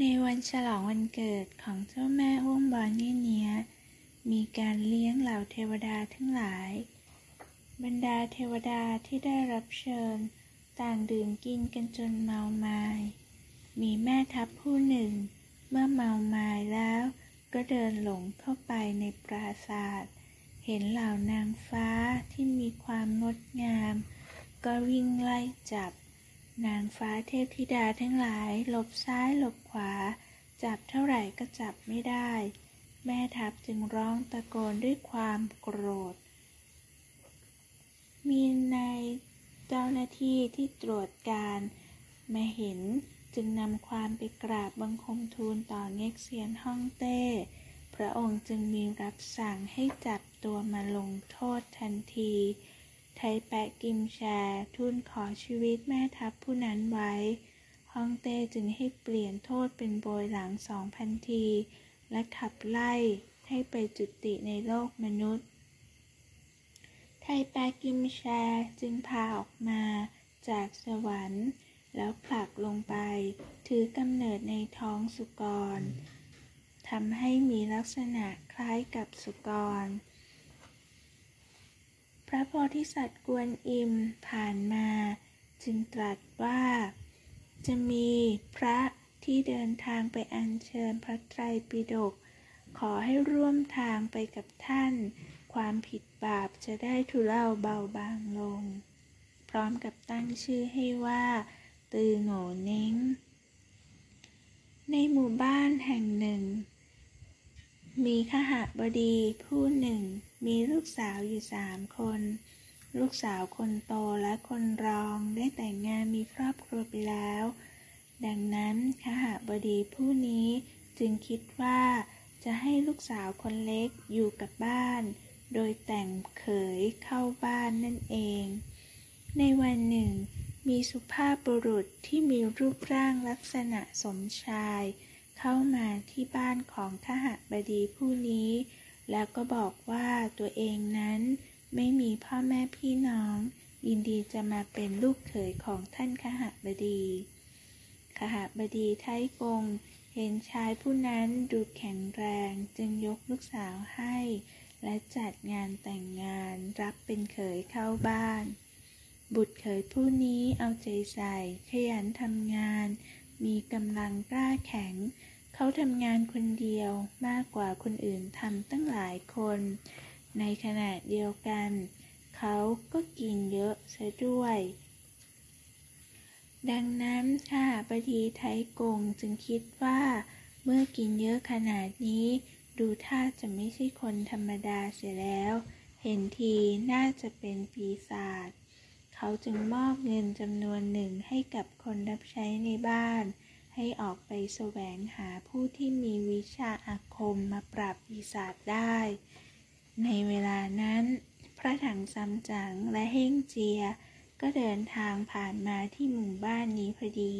ในวันฉลองวันเกิดของเจ้าแม่อุ้มบอลนี่เนี้ย มีการเลี้ยงเหล่าเทวดาทั้งหลาย บรรดาเทวดาที่ได้รับเชิญ ต่างดื่มกินกันจนเมาไมา้มีแม่ทัพผู้หนึ่ง เมื่อเมาไม้แล้ว ก็เดินหลงเข้าไปในปราศาสาทเห็นเหล่านางฟ้าที่มีความงดงาม ก็วิ่งไล่จับ นางฟ้าเทพธิดาทั้งหลาย หลบซ้ายหลบขวา จับเท่าไหร่ก็จับไม่ได้ แม่ทัพจึงร้องตะโกนด้วยความโกรธ มีในเจ้าหน้าที่ที่ตรวจการมาเห็นจึงนำความไปกราบบังคมทูลต่อเง็กเซียนฮ่องเต้ พระองค์จึงมีรับสั่งให้จับตัวมาลงโทษทันที ไทแปะกิมแชทูลขอชีวิตแม่ทัพผู้นั้นไว้ฮ่องเต้จึงให้เปลี่ยนโทษเป็นโบยหลังสองพันที และขับไล่ให้ไปจุติในโลกมนุษย์ ไทแปะกิมแชจึงพาออกมาจากสวรรค์ แล้วผลักลงไป ถือกำเนิดในท้องสุกรทำให้มีลักษณะคล้ายกับสุกร ระโพธิสัตว์กวนอิมผ่านมา จึงตรัสว่า จะมีพระที่เดินทางไปอัญเชิญพระไตรปิฎกขอให้ร่วมทางไปกับท่าน ความผิดบาปจะได้ทุเลาเบาบางลง พร้อมกับตั้งชื่อให้ว่า ตือโง่เน้ง ในหมู่บ้านแห่งหนึ่ง มีขหบดีผู้หนึ่ง มีลูกสาวอยู่สามคน ลูกสาวคนโตและคนรองได้แต่งงานมีครอบครัวไปแล้ว ดังนั้นขหบดีผู้นี้จึงคิดว่าจะให้ลูกสาวคนเล็กอยู่กับบ้าน โดยแต่งเขยเข้าบ้านนั่นเอง ในวันหนึ่ง มีสุภาพบุรุษที่มีรูปร่างลักษณะสมชาย เข้ามาที่บ้านของขหบดีผู้นี้ แล้วก็บอกว่าตัวเองนั้นไม่มีพ่อแม่พี่น้อง ยินดีจะมาเป็นลูกเขยของท่านขหบดีขหบดีไทกง เห็นชายผู้นั้นดูแข็งแรงจึงยกลูกสาวให้ และจัดงานแต่งงานรับเป็นเขยเข้าบ้าน บุตรเขยผู้นี้เอาใจใส่ขยันทำงาน มีกำลังกล้าแข็ง เขาทำงานคนเดียวมากกว่าคนอื่นทำตั้งหลายคน ในขณะเดียวกัน เขาก็กินเยอะซะด้วย ดังนั้นข้าปดีไทยกงจึงคิดว่า เมื่อกินเยอะขนาดนี้ ดูท่าจะไม่ใช่คนธรรมดาเสียแล้ว เห็นทีน่าจะเป็นปีศาจเขาจึงมอบเงินจำนวนหนึ่งให้กับคนรับใช้ในบ้าน ให้ออกไปแสวงหาผู้ที่มีวิชาอาคมมาปราบปีศาจได้ ในเวลานั้น พระถังซัมจั๋งและเฮ่งเจีย ก็เดินทางผ่านมาที่หมู่บ้านนี้พอดี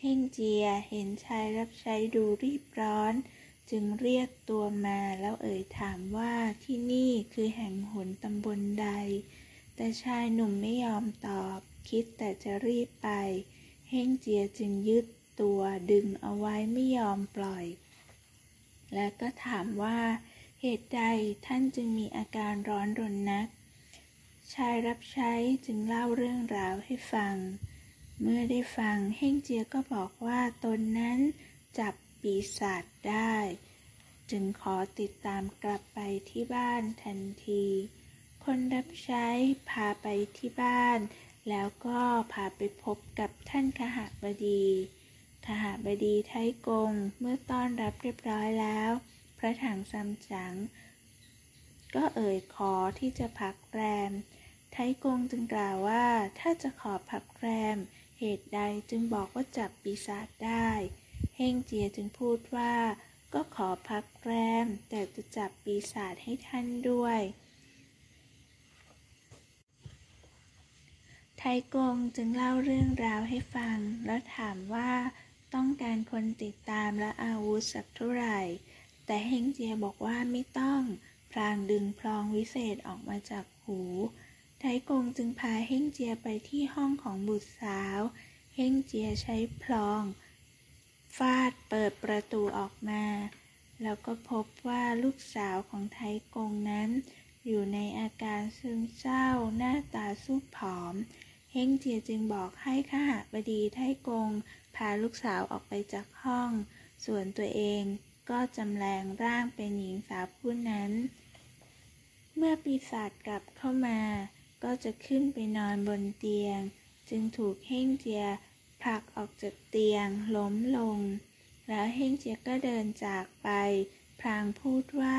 เฮ่งเจียเห็นชายรับใช้ดูรีบร้อน จึงเรียกตัวมาแล้วเอ่ยถามว่าที่นี่คือแห่งหนตำบลใด แต่ชายหนุ่มไม่ยอมตอบ คิดแต่จะรีบไป เฮงเจียจึงยึด ตัวดึงเอาไว้ไม่ยอมปล่อย และก็ถามว่าเหตุใดท่านจึงมีอาการร้อนรนนัก ชายรับใช้จึงเล่าเรื่องราวให้ฟัง เมื่อได้ฟังเฮ่งเจียก็บอกว่าตนนั้นจับปีศาจได้ จึงขอติดตามกลับไปที่บ้านทันที คนรับใช้พาไปที่บ้าน แล้วก็พาไปพบกับท่านขหบดี ขหาบดีไทกง เมื่อต้อนรับเรียบร้อยแล้ว พระถังซัมจั๋งก็เอ่ยขอที่จะพักแรม ไทกงจึงกล่าวว่าถ้าจะขอพักแรม เหตุใดจึงบอกว่าจับปีศาจได้ เฮงเจียจึงพูดว่า ก็ขอพักแรม แต่จะจับปีศาจให้ท่านด้วย ไทกงจึงเล่าเรื่องราวให้ฟังแล้วถามว่า ต้องการคนติดตามและอาวุธสักเท่าไหร่ แต่เฮงเจียบอกว่าไม่ต้อง พลางดึงพลองวิเศษออกมาจากหูไทกงจึงพาเฮงเจียไปที่ห้องของบุตรสาว เฮงเจียใช้พลองฟาดเปิดประตูออกมา แล้วก็พบว่าลูกสาวของไทกงนั้น อยู่ในอาการซึมเศร้าหน้าตาสู้ผอม เฮงเจียจึงบอกให้ข้าบดีไทกง พาลูกสาวออกไปจากห้อง ส่วนตัวเองก็จำแรงร่างเป็นหญิงสาวผู้นั้น เมื่อปีศาจกลับเข้ามา ก็จะขึ้นไปนอนบนเตียง จึงถูกเฮงเจียผลักออกจากเตียงล้มลง แล้วเฮงเจียก็เดินจากไป พลางพูดว่า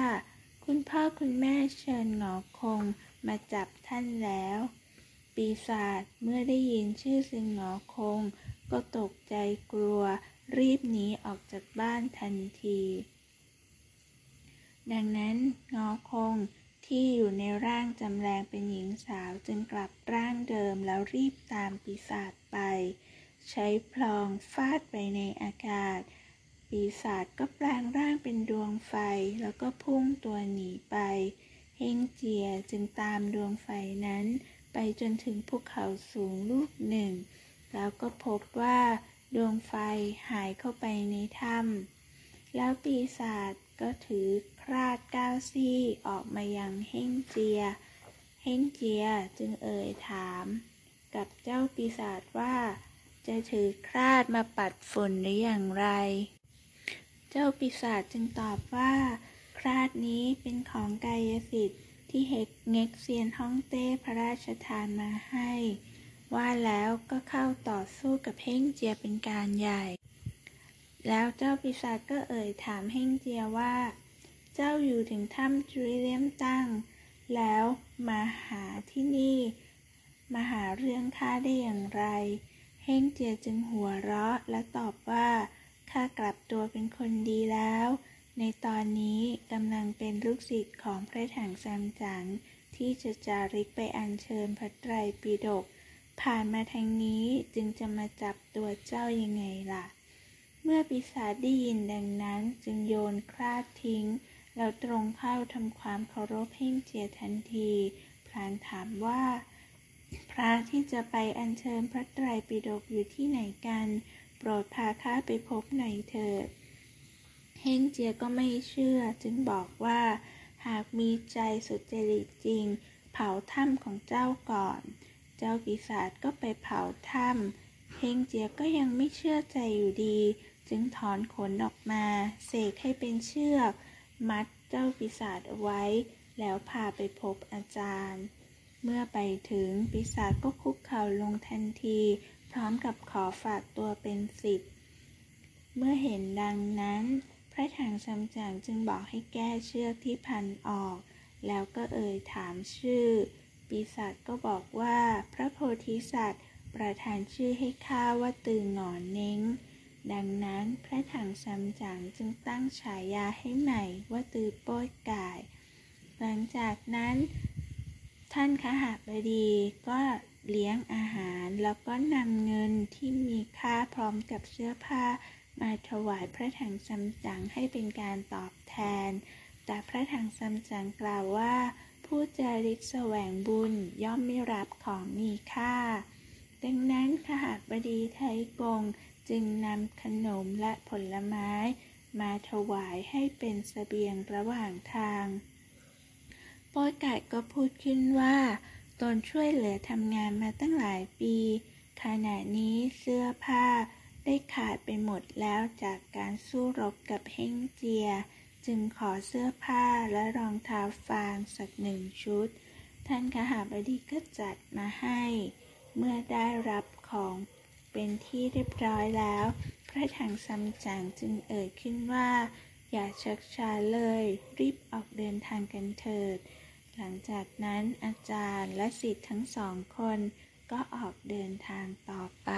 คุณพ่อคุณแม่เชิญหงอคงมาจับท่านแล้ว ปีศาจเมื่อได้ยินชื่อซิงหงอคง ก็ตกใจกลัว รีบหนีออกจากบ้านทันที ดังนั้นงอคงที่อยู่ในร่างจำแรงเป็นหญิงสาวจึงกลับร่างเดิมแล้วรีบตามปีศาจไป ใช้พลองฟาดไปในอากาศ ปีศาจก็แปลงร่างเป็นดวงไฟแล้วก็พุ่งตัวหนีไป เฮงเจียจึงตามดวงไฟนั้น ไปจนถึงภูเขาสูงลูกหนึ่ง แล้วก็พบว่าดวงไฟหายเข้าไปในถ้ำแล้วปีศาจก็ถือคราดก้าวซี่ออกมายังเฮ่งเจีย เฮ่งเจียจึงเอ่ยถาม กับเจ้าปีศาจว่า จะถือคราดมาปัดฝุ่นหรืออย่างไร เจ้าปีศาจจึงตอบว่า คราดนี้เป็นของกายสิทธิ์ที่เฮกเง็กเซียนฮ่องเต้พระราชทานมาให้ ว่าแล้วก็เข้าต่อสู้กับเฮ่งเจียเป็นการใหญ่ แล้วเจ้าปีศาจก็เอ่ยถามเฮ่งเจียว่า เจ้าอยู่ถึงถ้ำจุริเลียมตั้ง แล้วมาหาที่นี่ มาหาเรื่องข้าได้อย่างไร เฮ่งเจียจึงหัวเราะและตอบว่าข้ากลับตัวเป็นคนดีแล้ว ในตอนนี้กำลังเป็นลูกศิษย์ของพระถังซัมจั๋งที่จะจาริกไปอัญเชิญพระไตรปิฎก ผ่านมาทางนี้จึงจะมาจับตัวเจ้ายังไงล่ะ เมื่อปีศาจได้ยินดังนั้นจึงโยนคราดทิ้ง แล้วตรงเข้าทำความเคารพเพ่งเจียทันทีพลางถามว่า พระที่จะไปอัญเชิญพระไตรปิฎกอยู่ที่ไหนกัน โปรดพาข้าไปพบหน่อยเถิดเฮงเจียก็ไม่เชื่อจึงบอกว่า หากมีใจสุจริตจริง เผาถ้ำของเจ้าก่อน เจ้าปีศาจก็ไปเผาถ้ำเฮงเจียก็ยังไม่เชื่อใจอยู่ดี จึงถอนขนออกมา เสกให้เป็นเชือก มัดเจ้าปีศาจเอาไว้ แล้วพาไปพบอาจารย์ เมื่อไปถึงปีศาจก็คุกเข่าลงทันที พร้อมกับขอฝากตัวเป็นศิษย์เมื่อเห็นดังนั้น พระถังซัมจั๋งจึงบอกให้แก้เชือกที่พันออก แล้วก็เอ่ยถามชื่อ ปีศาจก็บอกว่าพระโพธิสัตว์ประทานชื่อให้ข้าว่าตือหงอนเน้ง ดังนั้นพระถังซัมจั๋งจึงตั้งฉายาให้ใหม่ว่าตือโป้ยกาย หลังจากนั้นท่านขหาบดีก็เลี้ยงอาหารแล้วก็นำเงินที่มีค่าพร้อมกับเสื้อผ้า มาถวายพระถังซัมจั๋งให้เป็นการตอบแทน แต่พระถังซัมจั๋งกล่าวว่า ผู้จาริกแสวงบุญย่อมไม่รับของมีค่า ดังนั้นขหาบดีไทยกงจึงนำขนมและผลไม้ มาถวายให้เป็นสเสบียงระหว่างทาง โป้ยไก่ก็พูดขึ้นว่า ตนช่วยเหลือทำงานมาตั้งหลายปี ขณะนี้เสื้อผ้าได้ขาดไปหมดแล้วจากการสู้รบกับเฮงเจีย จึงขอเสื้อผ้าและรองเท้าฟางสักหนึ่งชุด ท่านขหาบดีก็จัดมาให้ เมื่อได้รับของเป็นที่เรียบร้อยแล้ว พระถังซัมจั๋งจึงเอ่ยขึ้นว่า อย่าชักช้าเลย รีบออกเดินทางกันเถิด หลังจากนั้นอาจารย์และศิษย์ทั้งสองคนก็ออกเดินทางต่อไป